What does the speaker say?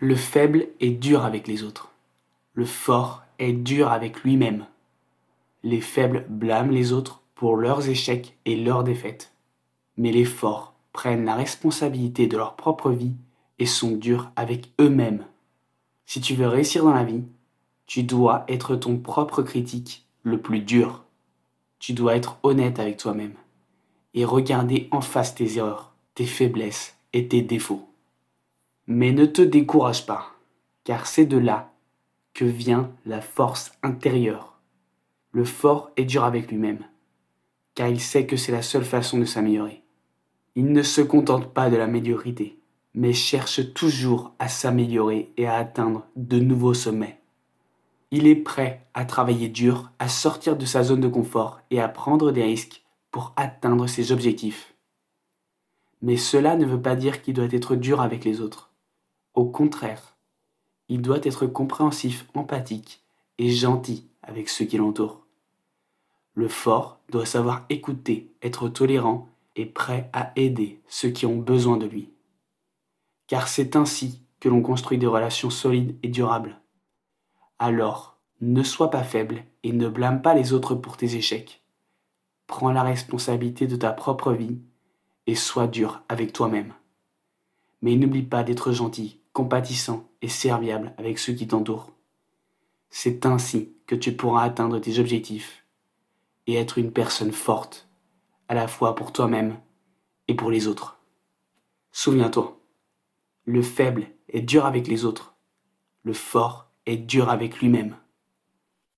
Le faible est dur avec les autres. Le fort est dur avec lui-même. Les faibles blâment les autres pour leurs échecs et leurs défaites. Mais les forts prennent la responsabilité de leur propre vie et sont durs avec eux-mêmes. Si tu veux réussir dans la vie, tu dois être ton propre critique le plus dur. Tu dois être honnête avec toi-même et regarder en face tes erreurs, tes faiblesses et tes défauts. Mais ne te décourage pas, car c'est de là que vient la force intérieure. Le fort est dur avec lui-même, car il sait que c'est la seule façon de s'améliorer. Il ne se contente pas de la médiocrité, mais cherche toujours à s'améliorer et à atteindre de nouveaux sommets. Il est prêt à travailler dur, à sortir de sa zone de confort et à prendre des risques pour atteindre ses objectifs. Mais cela ne veut pas dire qu'il doit être dur avec les autres. Au contraire, il doit être compréhensif, empathique et gentil avec ceux qui l'entourent. Le fort doit savoir écouter, être tolérant et prêt à aider ceux qui ont besoin de lui. Car c'est ainsi que l'on construit des relations solides et durables. Alors, ne sois pas faible et ne blâme pas les autres pour tes échecs. Prends la responsabilité de ta propre vie et sois dur avec toi-même. Mais n'oublie pas d'être gentil, compatissant et serviable avec ceux qui t'entourent. C'est ainsi que tu pourras atteindre tes objectifs et être une personne forte à la fois pour toi-même et pour les autres. Souviens-toi, le faible est dur avec les autres, le fort est dur avec lui-même.